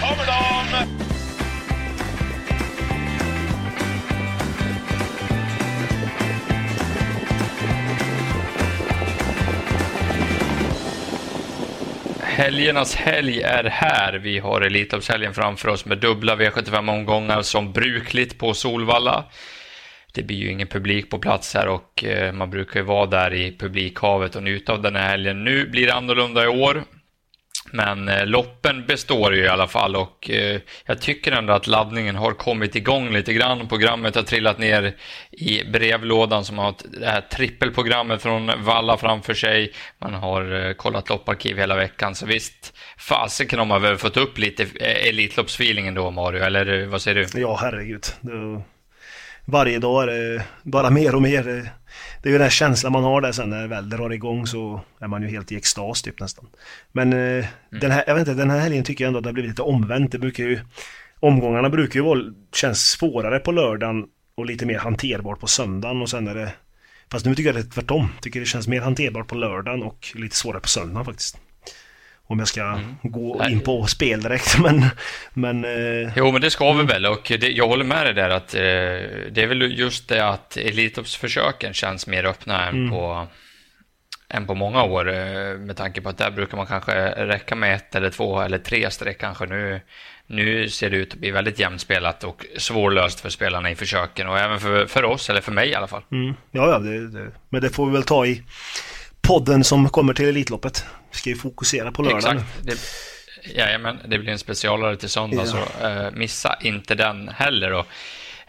kommer de! Helgernas helg är här. Vi har Elitloppshelgen framför oss med dubbla V75-omgångar som brukligt på Solvalla. Det blir ju ingen publik på plats här och eh, man brukar ju vara där i publikhavet och njuta av den här helgen. Nu blir det annorlunda i år. Men eh, loppen består ju i alla fall och eh, jag tycker ändå att laddningen har kommit igång lite grann. Programmet har trillat ner i brevlådan som har det här trippelprogrammet från Valla framför sig. Man har eh, kollat lopparkiv hela veckan, så visst fasiken har man väl fått upp lite eh, Elitloppsfeelingen då Mario, eller eh, vad säger du? Ja, herregud. Det, varje dag är det bara mer och mer. Eh, det är ju den här känslan man har där sen när det väl drar igång så är man ju helt i extas typ nästan. Men eh, den här, jag vet inte, den här helgen tycker jag ändå att det har blivit lite omvänt. Det brukar ju, omgångarna brukar ju vara, känns svårare på lördagen och lite mer hanterbart på söndagen och sen är det Fast nu tycker jag det är tvärtom. Tycker det känns mer hanterbart på lördagen och lite svårare på söndagen faktiskt. Om jag ska gå in på spel direkt men... men eh, Jo, men det ska vi väl och det, jag håller med dig där att eh, det är väl just det att Elitloppsförsöken känns mer öppna än, på, än på många år eh, med tanke på att där brukar man kanske räcka med ett eller två eller tre streck kanske. Nu, nu ser det ut att bli väldigt jämnspelat och svårlöst för spelarna i försöken och även för, för oss, eller för mig i alla fall. mm, ja, ja, det, det, men det får vi väl ta i podden som kommer till Elitloppet. Vi ska ju fokusera på lördagen. Exakt. Det, jajamän, det blir en specialare till söndag, Ja. så eh, missa inte den heller. Då.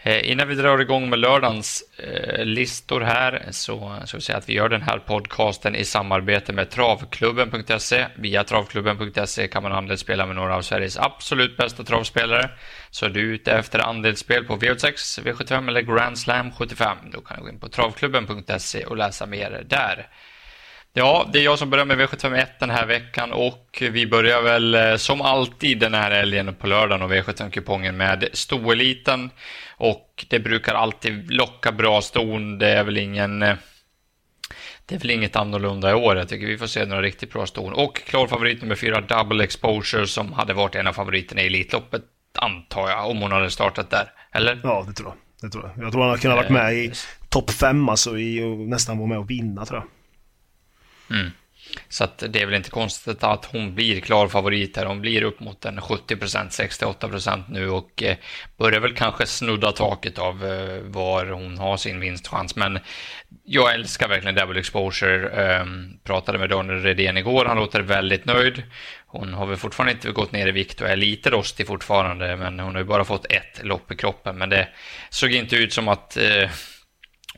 Eh, innan vi drar igång med lördagens eh, listor här så ska vi säga att vi gör den här podcasten i samarbete med Travklubben.se. Via Travklubben.se kan man andelsspela med några av Sveriges absolut bästa travspelare. Så är du ute efter andelsspel på V86, V75 eller Grand Slam 75, då kan du gå in på Travklubben.se och läsa mer där. Ja, det är jag som börjar med V751 den här veckan och vi börjar väl eh, som alltid den här helgen på lördagen och V75-kupongen med stoeliten. Och det brukar alltid locka bra ston. Det är väl ingen... eh, Det är väl inget annorlunda i år. Jag tycker vi får se några riktigt bra ston. Och klar favorit nummer fyra, Double Exposure, som hade varit en av favoriterna i Elitloppet, antar jag, om hon hade startat där. Eller? Ja, det tror jag. Det tror jag. Jag tror han har kunnat varit med i topp fem alltså i, och nästan vara med och vinna tror jag. Mm. Så att det är väl inte konstigt att hon blir klar favorit här. Hon blir upp mot en 70%, 68% nu och eh, börjar väl kanske snudda taket av eh, var hon har sin vinstchans. Men jag älskar verkligen Double Exposure. Ehm, pratade med Daniel Redén igår. Han låter väldigt nöjd. Hon har väl fortfarande inte gått ner i vikt och är lite rostig fortfarande. Men hon har ju bara fått ett lopp i kroppen. Men det såg inte ut som att eh,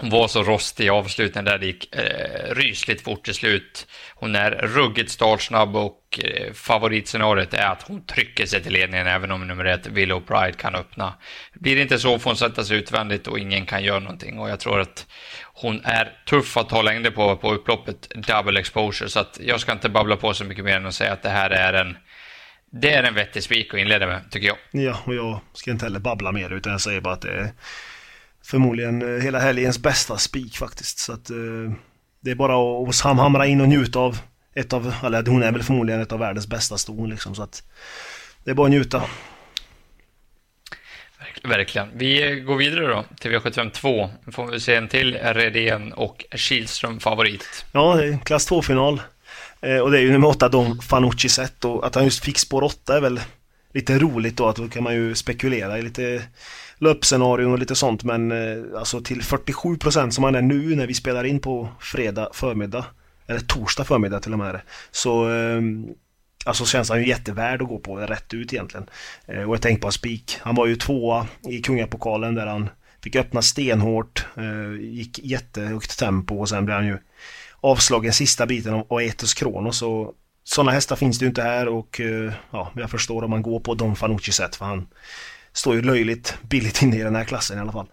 hon var så rostig i avslutningen där det gick eh, rysligt fort till slut. Hon är ruggigt startsnabb och eh, favoritscenariot är att hon trycker sig till ledningen även om nummer ett, Willow Pride, kan öppna. Blir det inte så får hon sätta sig utvändigt och ingen kan göra någonting. Och jag tror att hon är tuff att ta längder på på upploppet double exposure. Så att jag ska inte babbla på så mycket mer än att säga att det här är en det är en vettig spik att inleda med, tycker jag. Ja, och jag ska inte heller babbla mer utan jag säger bara att det är förmodligen eh, hela helgens bästa spik faktiskt. Så att eh, det är bara att, hamra in och njuta av ett av, eller hon är väl förmodligen ett av världens bästa ston liksom så att det är bara att njuta. Verkligen. Vi går vidare då till V75 2. Nu får vi se en till Redén och Kihlström favorit. Ja, det är klass 2-final. Eh, och det är ju nummer 8 Don Fanucci sett och att han just fick spår 8 är väl lite roligt då att då kan man ju spekulera i lite löpscenarion och lite sånt men eh, alltså till 47% som han är nu när vi spelar in på fredag förmiddag eller torsdag förmiddag till och med så ehm, Alltså känns han ju jättevärd att gå på rätt ut egentligen. Eh, och jag tänkte på spik. Han var ju tvåa i kungapokalen där han fick öppna stenhårt, eh, gick jättehögt tempo och sen blev han ju avslagen sista biten av Aetos Kronos. Och sådana hästar finns det ju inte här och ja, jag förstår om man går på Don Fanucci sätt för han står ju löjligt billigt inne i den här klassen i alla fall.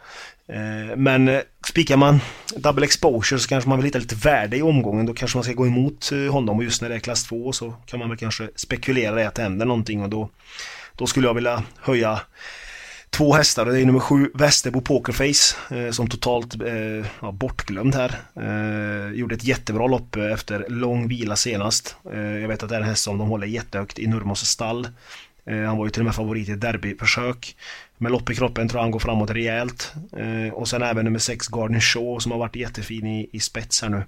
Eh, men eh, spikar man double exposure så kanske man vill hitta lite värde i omgången. Då kanske man ska gå emot eh, honom och just när det är klass 2 så kan man väl kanske spekulera i att det händer någonting och då, då skulle jag vilja höja två hästar och det är nummer sju Västerbo Pokerface eh, som totalt eh, ja, bortglömd här. Eh, gjorde ett jättebra lopp efter lång vila senast. Jag vet att det är en häst som de håller jättehögt i Nurmos stall. Eh, han var ju till och med favorit i ett derbyförsök. Med lopp i kroppen tror jag han går framåt rejält. Eh, och sen även nummer 6 Garden Shaw som har varit jättefin i, i spets här nu.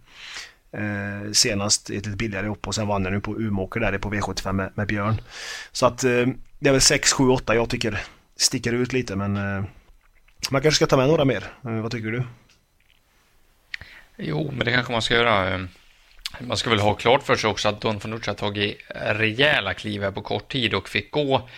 Eh, senast i ett lite billigare upp och sen vann han nu på Umeåker där på V75 med, med Björn. Så att eh, det är väl 6, 7, 8 jag tycker sticker ut lite men eh, man kanske ska ta med några mer. Eh, vad tycker du? Jo, men det kanske man ska göra. Man ska väl ha klart för sig också att Don Fanucci har tagit rejäla kliv här på kort tid och fick gå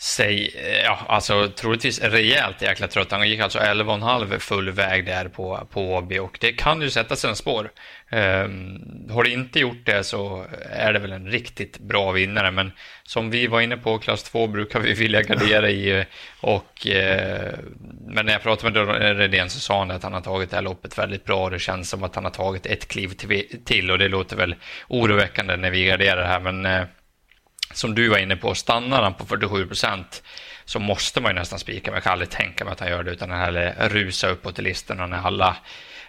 sig, eh, ja, alltså troligtvis rejält jäkla trött. Han gick alltså 11,5 full väg där på, på AB och det kan ju sätta sina spår. Um, har det inte gjort det så är det väl en riktigt bra vinnare, men som vi var inne på, klass 2 brukar vi vilja gardera i eh, och uh, men när jag pratade med Redén så sa han att han har tagit det här loppet väldigt bra och det känns som att han har tagit ett kliv till och det låter väl oroväckande när vi garderar här, men uh, som du var inne på, stannar han på 47 procent så måste man ju nästan spika. Men jag kan aldrig tänka mig att han gör det utan att rusa uppåt i listorna när alla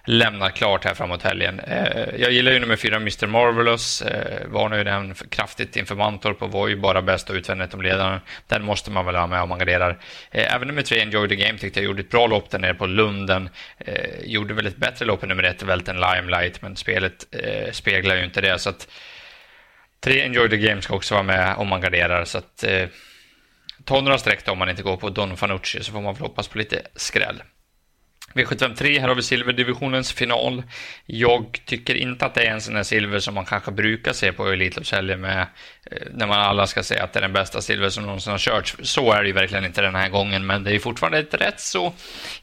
lämnar klart här framåt helgen. Eh, jag gillar ju nummer fyra, Mr. Marvelous. Eh, varnar ju den kraftigt inför Mantorp och var ju bara bäst och utvändigt om ledaren. Den måste man väl ha med om man garderar. Eh, även nummer tre, Enjoy the Game, tyckte jag gjorde ett bra lopp där nere på Lunden. Gjorde väl ett bättre lopp än nummer ett, Välten Limelight, men spelet speglar ju inte det. Så att Tre Enjoy the Game ska också vara med om man garderar. Så att, eh, ta några streck då om man inte går på Don Fanucci så får man väl hoppas på lite skräll. V753, här har vi silverdivisionens final. Jag tycker inte att det är en sån här silver som man kanske brukar se på Elitloppshelgen med eh, när man alla ska säga att det är den bästa silver som någonsin har körts. Så är det ju verkligen inte den här gången, men det är fortfarande ett rätt så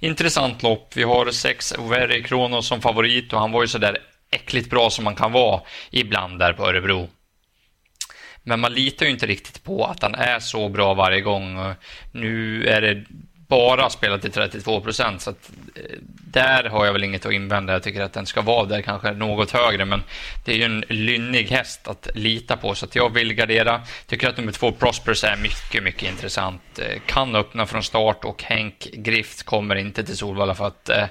intressant lopp. Vi har sex Very Kronos som favorit och han var ju så där äckligt bra som man kan vara ibland där på Örebro. Men man litar ju inte riktigt på att han är så bra varje gång. Nu är det bara spelat till 32 procent, så att eh, där har jag väl inget att invända. Jag tycker att den ska vara där, kanske något högre, men det är ju en lynnig häst att lita på, så att jag vill gardera. Tycker att nummer två, Prosperous, är mycket, mycket intressant. Eh, kan öppna från start och Henk Grift kommer inte till Solvalla för att eh,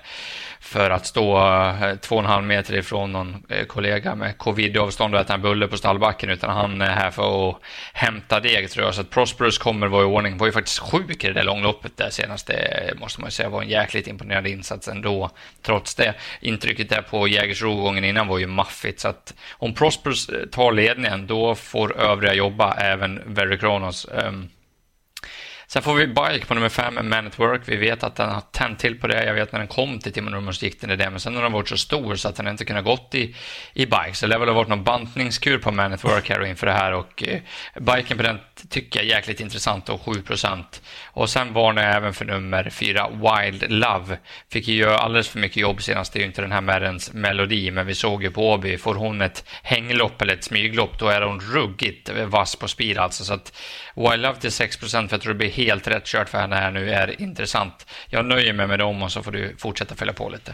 för att stå eh, två och en halv meter ifrån någon eh, kollega med covid-avstånd och äta en bulle på stallbacken, utan han är här för att hämta deg, tror jag. Så att Prosperous kommer vara i ordning. Var ju faktiskt sjuk i det där långloppet där senast. Det eh, måste man ju säga var en jäkligt imponerande insats ändå, trots det. Intrycket där på Jägersro gången innan var ju maffigt, så att om Prosperous tar ledningen, då får övriga jobba, även Very Kronos. Um, Sen får vi Bike på nummer fem, Man at Work. Vi vet att den har tänt till på det. Jag vet när den kom till Timon Rumors gick den i det, men sen har den varit så stor så att den inte kunnat gått i, i Bike. Så det har väl varit någon bantningskur på Man at Work här inför det här och eh, biken på den tycker jag är jäkligt intressant och 7% Och sen varnar jag även för nummer 4. Wild Love. Fick ju göra alldeles för mycket jobb senast. Det är ju inte den här märrens melodi, men vi såg ju på Åby. Får hon ett hänglopp eller ett smyglopp, då är hon ruggigt vass på speed alltså. Så att Wild Love till 6% för jag tror det blir helt rätt kört för henne här nu är intressant. Jag nöjer mig med dem och så får du fortsätta följa på lite.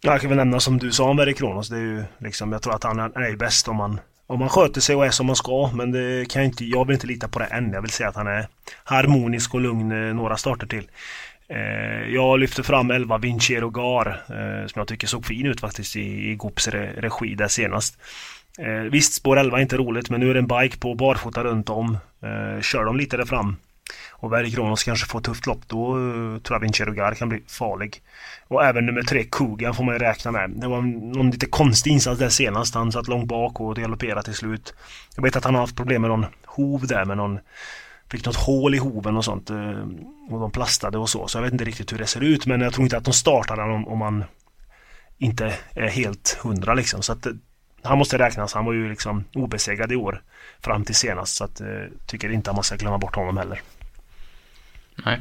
Jag kan väl nämna som du sa om Erik Kronos. Det är ju liksom, jag tror att han är bäst om man om han sköter sig och är som han ska, men det kan jag inte, jag vill inte lita på det än. Jag vill säga att han är harmonisk och lugn eh, några starter till. Eh, jag lyfter fram 11 Vincero Gar, eh, som jag tycker såg fin ut faktiskt i, i Goops regi där senast. Visst, spår 11 är inte roligt, men nu är det en bike på barfota runt om. Kör de lite där fram och Verry Kronos kanske får ett tufft lopp, då eh, tror jag Vincero Gar kan bli farlig. Och även nummer tre, Kugan, får man ju räkna med. Det var någon lite konstig insats där senast. Han satt långt bak och galopperade till slut. Jag vet att han har haft problem med någon hov där, med någon Fick något hål i hoven och sånt. Eh, och de plastade och så. Så jag vet inte riktigt hur det ser ut. Men jag tror inte att de startar om, om man inte är helt hundra liksom. Så att eh, han måste räknas. Han var ju liksom obesegrad i år. Fram till senast. Så att tycker inte att man ska glömma bort honom heller. Nej.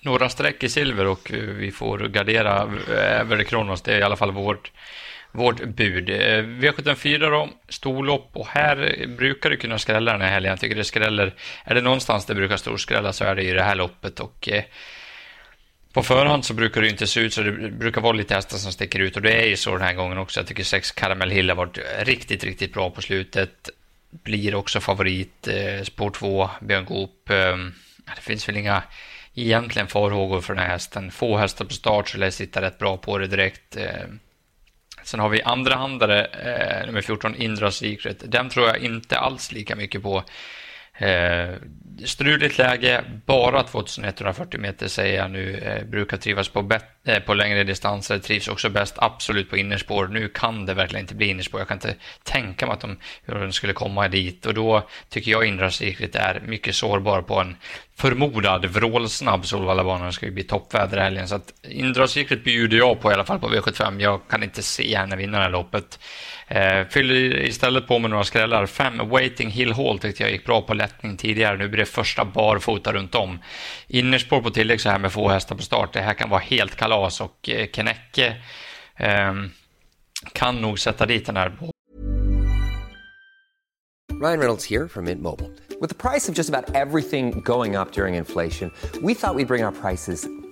Några streck i silver och eh, vi får gardera eh, över Kronos. Det är i alla fall vårt, vårt bud. Eh, V74 då, storlopp och här brukar det kunna skrälla den här helgen. Jag tycker det skräller. Är det någonstans det brukar storskrälla så är det i det här loppet och eh, på förhand så brukar det inte se ut så. Det brukar vara lite hästar som sticker ut och det är ju så den här gången också. Jag tycker sex Caramel Hill har varit riktigt, riktigt bra på slutet. Blir också favorit. Eh, spår 2, Björn Goop. Eh, det finns väl inga egentligen farhågor för den här hästen. Få hästar på start så lär sitta rätt bra på det direkt. Eh, sen har vi andrahandare, eh, nummer 14, Indra Secret. Den tror jag inte alls lika mycket på. Eh, struligt läge, bara 2140 meter säger jag nu. Eh, brukar trivas på, bättre. Eh, på längre distanser, trivs också bäst absolut på innerspår. Nu kan det verkligen inte bli innerspår. Jag kan inte tänka mig att de, hur de skulle komma dit och då tycker jag Indra Secret är mycket sårbar på en förmodad vrålsnabb Solvallabana. Det ska ju bli toppväder i helgen så att Indra Secret bjuder jag på i alla fall på V75. Jag kan inte se henne vinna det här loppet. Eh, fyller istället på med några skrällar. Fem Waiting Hill Hall tyckte jag gick bra på lättning tidigare. Nu blir det första barfota runt om. Innerspår på tillägg så här med få hästar på start. Det här kan vara helt kalas och eh, Kenecke eh, kan nog sätta dit den här. Ryan Reynolds här från Mint Mobile. Med priset på nästan allt som går upp under inflationen, trodde vi att vi skulle bring våra priser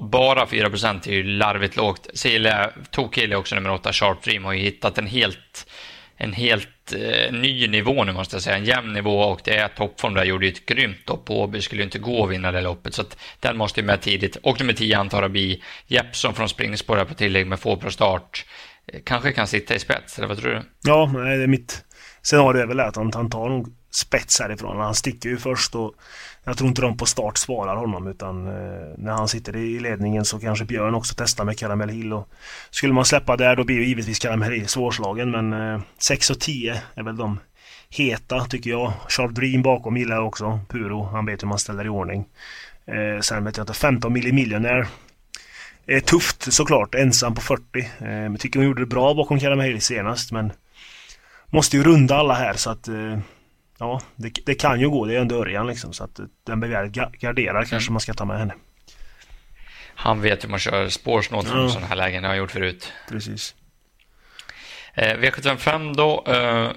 Bara 4 procent är ju larvigt lågt. Sile, Tokille också nummer 8, Sharp Dream, har ju hittat en helt, en helt eh, ny nivå nu måste jag säga. En jämn nivå och det är toppform där. Gjorde ju ett grymt lopp och Åby skulle ju inte gå att vinna det loppet. Så att den måste ju med tidigt. Och nummer 10 antar jag blir Jeppsson från springspår här på tillägg med få pro start. Eh, kanske kan sitta i spets, eller vad tror du? Ja, det är mitt scenario är väl att han, han tar nog spets härifrån. Han sticker ju först och jag tror inte de på start svarar honom utan eh, när han sitter i ledningen så kanske Björn också testar med Caramel Hill. Och skulle man släppa där då blir ju givetvis Caramel Hill svårslagen men eh, 6 och 10 är väl de heta tycker jag. Sharp Dream bakom gillar jag också. Puro, han vet hur man ställer i ordning. Eh, sen vet jag inte, 15 milli är tufft såklart, ensam på 40. Eh, men tycker hon gjorde det bra bakom Caramel Hill senast men måste ju runda alla här så att eh, ja, det, det, kan ju gå. Det är ändå Örjan liksom. Så att den blir garderad mm. kanske man ska ta med henne. Han vet hur man kör spårsnålt från ja. sådana här lägen. Det har jag gjort förut. Precis. Eh, V755 då. Eh,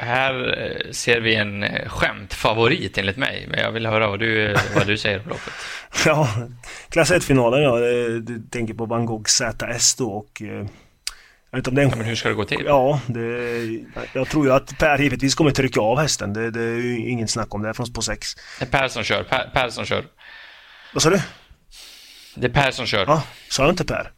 här eh, ser vi en eh, skämtfavorit enligt mig. Men jag vill höra vad du, vad du säger på loppet. ja, klass 1-finalen ja. Du tänker på Van Gogh ZS då och eh, jag vet inte om det är en... Men hur ska det gå till? Ja, det, jag tror ju att Per givetvis kommer trycka av hästen. Det, det är ju ingen snack om det från på 6. Det är Per som kör. Per, per som kör. Vad sa du? Det är Per som kör. Ja, sa jag inte Per?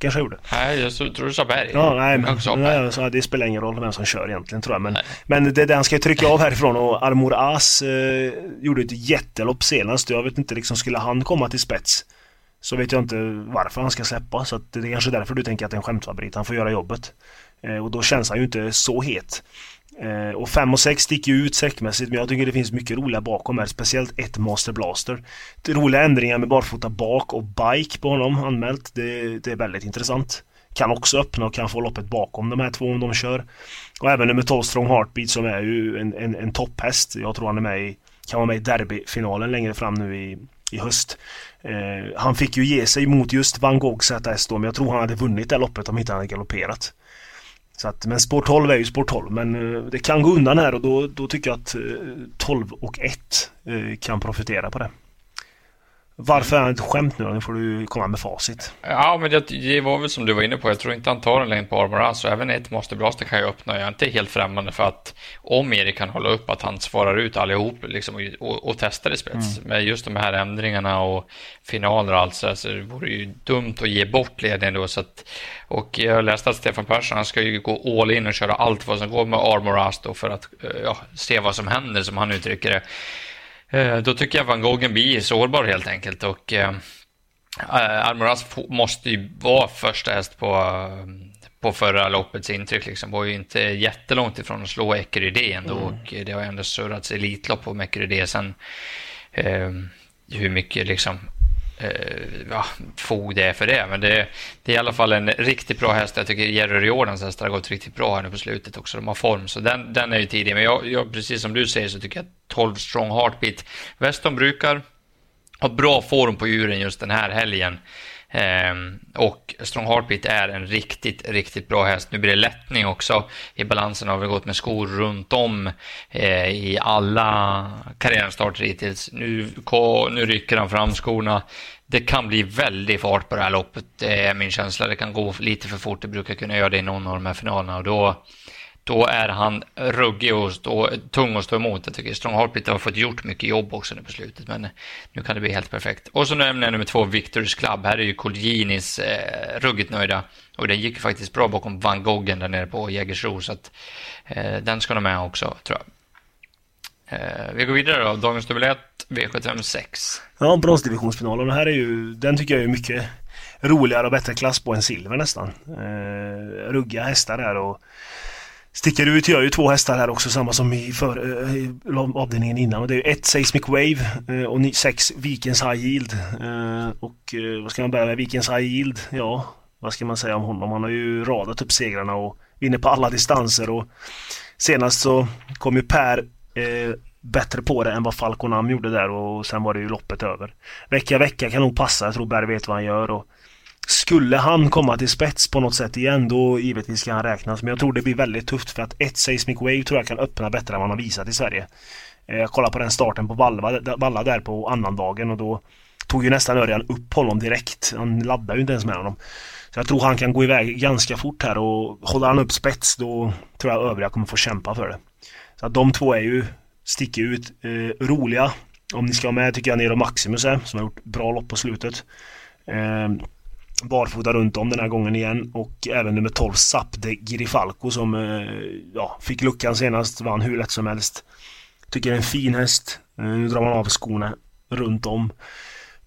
kanske jag gjorde. Nej, jag tror du sa Berg. Ja, nej, men, nej, så det spelar ingen roll vem som kör egentligen tror jag. Men, men det, den ska ju trycka av härifrån och Armor As eh, gjorde ett jättelopp senast. Jag vet inte liksom, skulle han komma till spets? Så vet jag inte varför han ska släppa. Så det är kanske därför du tänker att det är en skämtfabrik. Han får göra jobbet. Eh, och då känns han ju inte så het. Eh, och 5 och 6 sticker ju ut säckmässigt men jag tycker det finns mycket roliga bakom här. Speciellt ett Master Blaster. Det roliga ändringar med barfota bak och bike på honom anmält. Det, det är väldigt intressant. Kan också öppna och kan få loppet bakom de här två om de kör. Och även nummer 12 Strong Heartbeat som är ju en, en, en topphäst. Jag tror han är med i, kan vara med i derbyfinalen längre fram nu i, i höst. Eh, han fick ju ge sig mot just Van Gogh ZS då, men jag tror han hade vunnit det loppet om inte han hade galopperat. Så att, men spår 12 är ju spår 12, men eh, det kan gå undan här och då, då tycker jag att eh, 12 och 1 eh, kan profitera på det. Varför är han ett skämt nu då? Nu får du komma med facit. Ja, men det, det, var väl som du var inne på. Jag tror inte han tar en längd på Armor Så även ett Master Blaster kan ju öppna. Jag är inte helt främmande för att om Erik kan hålla upp att han svarar ut allihop liksom, och, och, och testar i spets. Mm. Med just de här ändringarna och finaler och allt så, så det vore ju dumt att ge bort ledningen då. Så att, och jag läste att Stefan Persson han ska ju gå all in och köra allt vad som går med Armor då för att ja, se vad som händer som han uttrycker det. Eh, då tycker jag Van Goghen blir sårbar helt enkelt och eh, eh Almoraz måste ju vara första häst på, på förra loppets intryck. Liksom. Var ju inte jättelångt ifrån att slå Eckerydé ändå mm. och det har ju ändå surrats elitlopp på Eckerydé sen. Eh, hur mycket liksom eh, Eh, ja, fog det är för det. Men det, det, är i alla fall en riktigt bra häst. Jag tycker Jerry Riordans hästar har gått riktigt bra här nu på slutet också. De har form, så den, den är ju tidig. Men jag, jag, precis som du säger så tycker jag 12 strong heartbeat. Weston brukar ha bra form på djuren just den här helgen. Ehm, och Strong Heartbeat är en riktigt, riktigt bra häst. Nu blir det lättning också i balansen. Har vi gått med skor runt om eh, i alla karriärstarter hittills. Nu, nu rycker han fram skorna. Det kan bli väldigt fart på det här loppet, det är min känsla. Det kan gå lite för fort. Det brukar kunna göra det i någon av de här finalerna och då då är han ruggig och stå, tung att stå emot. Jag tycker Strong Heartbeat har fått gjort mycket jobb också nu på slutet, men nu kan det bli helt perfekt. Och så nämner jag nummer två, Victors Club. Här är ju Colginis eh, ruggigt nöjda. Och den gick faktiskt bra bakom Van Goghen där nere på Jägersro, så att eh, den ska de med också, tror jag. Eh, vi går vidare då, dagens dubbel 1, V756. Ja, bronsdivisionsfinalen. Den här är ju, den tycker jag är mycket roligare och bättre klass på än silver nästan. Eh, ruggiga hästar där och sticker ut gör ju två hästar här också, samma som i, för, eh, i avdelningen innan. Det är ett Seismic Wave eh, och sex Vikens High Yield. Eh, och vad ska man börja med? Vikens High Yield, ja, vad ska man säga om honom? Han har ju radat upp segrarna och vinner på alla distanser och senast så kom ju Per eh, bättre på det än vad Falconam gjorde där och sen var det ju loppet över. Vecka vecka kan nog passa, jag tror Berg vet vad han gör och skulle han komma till spets på något sätt igen då givetvis ska han räknas. Men jag tror det blir väldigt tufft för att ett Seismic Wave tror jag kan öppna bättre än vad han har visat i Sverige. Eh, jag kollade på den starten på Valla, Valla där på annandagen och då tog ju nästan Örjan upp honom direkt. Han laddade ju inte ens med honom. Så jag tror han kan gå iväg ganska fort här och håller han upp spets då tror jag övriga kommer få kämpa för det. Så att de två är ju, sticker ut, eh, roliga. Om ni ska ha med tycker jag Nero Maximus är, som har gjort bra lopp på slutet. Eh, barfota runt om den här gången igen och även nummer 12 Sapde Girifalco som eh, ja, fick luckan senast, vann hur lätt som helst. Tycker det är en fin häst. Eh, nu drar man av skorna runt om.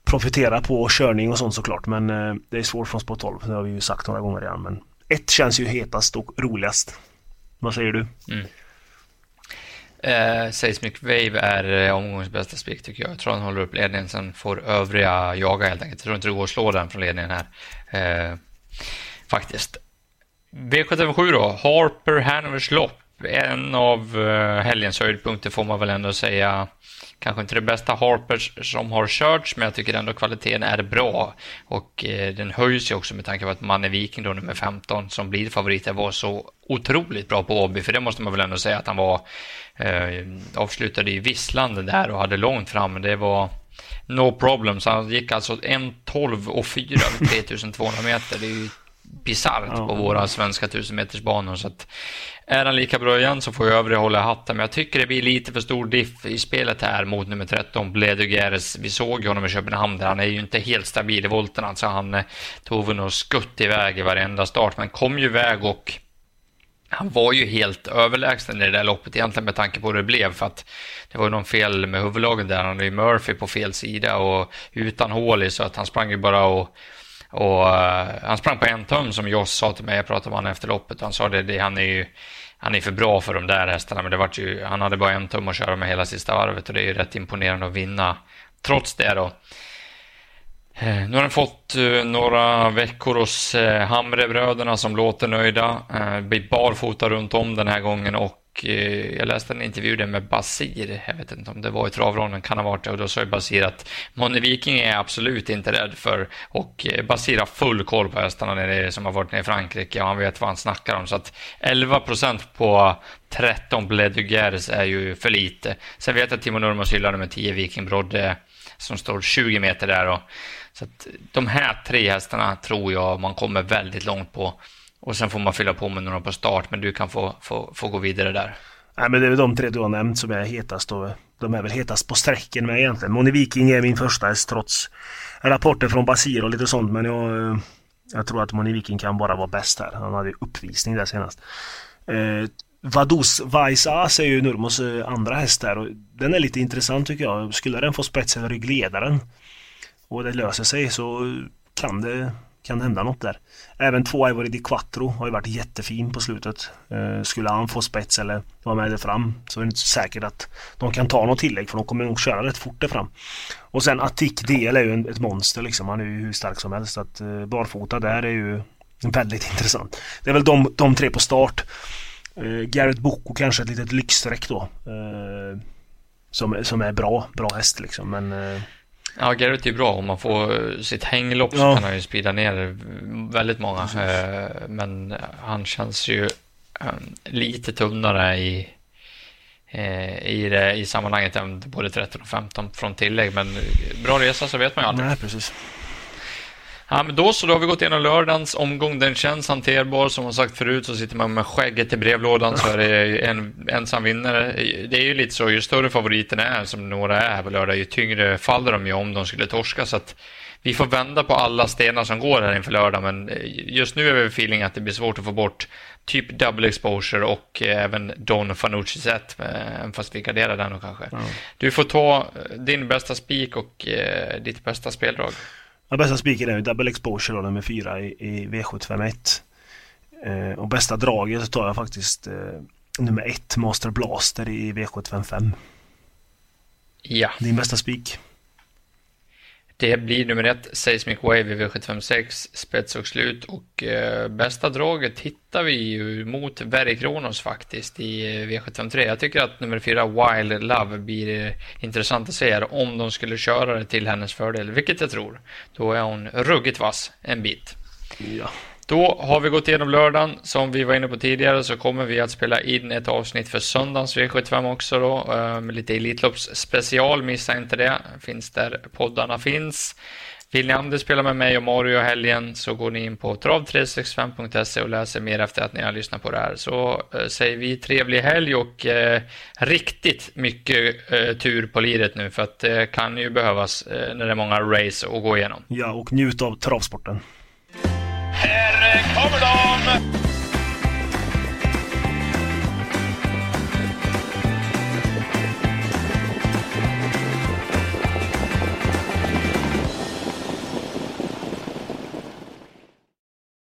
Profiterar på körning och sånt såklart men eh, det är svårt från spår 12, det har vi ju sagt några gånger redan men ett känns ju hetast och roligast. Vad säger du? Mm. Eh, Seismic Wave är eh, omgångens bästa spik tycker jag. Jag tror han håller upp ledningen, sen får övriga jaga helt enkelt. Jag tror inte det går att slå den från ledningen här. Eh, faktiskt. V757 då, Harper Hanovers lopp. En av eh, helgens höjdpunkter får man väl ändå säga kanske inte det bästa Harpers som har körts, men jag tycker ändå kvaliteten är bra. Och eh, den höjs ju också med tanke på att Manne Viking, då nummer 15, som blir favorit, var så otroligt bra på Åby, för det måste man väl ändå säga att han var. Eh, avslutade i Visslande där och hade långt fram, det var no problem, så han gick alltså 1.12 och 4 3200 meter. Det är ju bisarrt ja. på våra svenska 1000 meters banor. Så att är han lika bra igen så får jag övriga hålla hatten. Men jag tycker det blir lite för stor diff i spelet här mot nummer 13, Bledugeres. Vi såg ju honom i Köpenhamn där. Han är ju inte helt stabil i volten. Alltså han eh, tog väl något skutt iväg i varenda start, men kom ju iväg och han var ju helt överlägsen i det där loppet egentligen med tanke på hur det blev för att det var ju någon fel med huvudlagen där. Han hade ju Murphy på fel sida och utan hål i så att han sprang ju bara och och uh, han sprang på en tum som Joss sa till mig, jag pratade med honom efter loppet, han sa det, det han är ju han är för bra för de där hästarna, men det var ju, han hade bara en tum att köra med hela sista varvet och det är ju rätt imponerande att vinna trots det då. Eh, nu har han fått eh, några veckor hos Hamrebröderna som låter nöjda. Blir barfota runt om den här gången och Eh, jag läste en intervju där med Basir, jag vet inte om det var i travronden, kan ha varit det, och då sa ju Basir att Moni Viking är absolut inte rädd för, och eh, Basir har full koll på hästarna nere, som har varit nere i Frankrike och han vet vad han snackar om, så att 11 procent på 13 Bledugers är ju för lite. Sen vet jag att Timo Nurmos hyllar med 10 Viking Brodde som står 20 meter där och så att de här tre hästarna tror jag man kommer väldigt långt på. Och sen får man fylla på med några på start, men du kan få, få, få gå vidare där. Nej, men det är väl de tre du har nämnt som är hetast och de är väl hetast på sträcken med egentligen. Moni Viking är min första häst trots rapporter från Basir och lite sånt, men jag, eh, jag tror att Moni Viking kan bara vara bäst här. Han hade ju uppvisning där senast. Eh, Vadus Vaisas är ju Nurmos eh, andra häst där och den är lite intressant tycker jag. Skulle den få spets över ryggledaren och det löser sig så kan det kan hända något där. Även två Ivory Di Quattro har ju varit jättefin på slutet. Eh, skulle han få spets eller vara med där fram så är det inte så säkert att de kan ta något tillägg för de kommer nog köra rätt fort där fram. Och sen Attic DL är ju en, ett monster liksom. Han är ju hur stark som helst. Att eh, barfota där är ju väldigt intressant. Det är väl de, de tre på start. Eh, Garrett Boko kanske ett litet lyxstreck då. Eh, som, som är bra, bra häst liksom men eh, Ja, Garrett är bra. Om man får sitt hänglopp så Ja. kan han ju sprida ner väldigt många. Eh, Men han känns ju eh, lite tunnare i, eh, i, det, i sammanhanget än både 13 och 15 från tillägg. Men bra resa så vet man ju aldrig. Nej, precis. Ja, men då så, då har vi gått igenom lördagens omgång. Den känns hanterbar. Som jag sagt förut så sitter man med skägget i brevlådan så är det en ensam vinnare. Det är ju lite så, ju större favoriten är, som några är här på lördag, ju tyngre faller de ju om de skulle torska. Så att vi får vända på alla stenar som går här inför lördag, men just nu är vi feeling att det blir svårt att få bort typ double exposure och även Don Fanucci set, eh, fast vi garderar den då kanske. Du får ta eh, din bästa spik och eh, ditt bästa speldrag. Ja, bästa spiken är ju Double Exposure då, nummer 4 i, i V751. Eh, och bästa draget så tar jag faktiskt eh, nummer 1 Master Blaster i V755. Ja. Din bästa spik? Det blir nummer ett, Seismic Wave i V756, spets och slut. Och eh, bästa draget hittar vi ju mot Very Kronos faktiskt i eh, V753. Jag tycker att nummer fyra, Wild Love, blir eh, intressant att se här om de skulle köra det till hennes fördel, vilket jag tror. Då är hon ruggigt vass en bit. Ja. Då har vi gått igenom lördagen. Som vi var inne på tidigare så kommer vi att spela in ett avsnitt för söndagens V75 också då. Eh, med lite Elitlopps special, missa inte det. Finns där poddarna finns. Vill ni andra spela med mig och Mario i helgen så går ni in på trav365.se och läser mer efter att ni har lyssnat på det här. Så eh, säger vi trevlig helg och eh, riktigt mycket eh, tur på liret nu för att det kan ju behövas när det är många race att gå igenom. ja, och njut av travsporten. Här kommer de!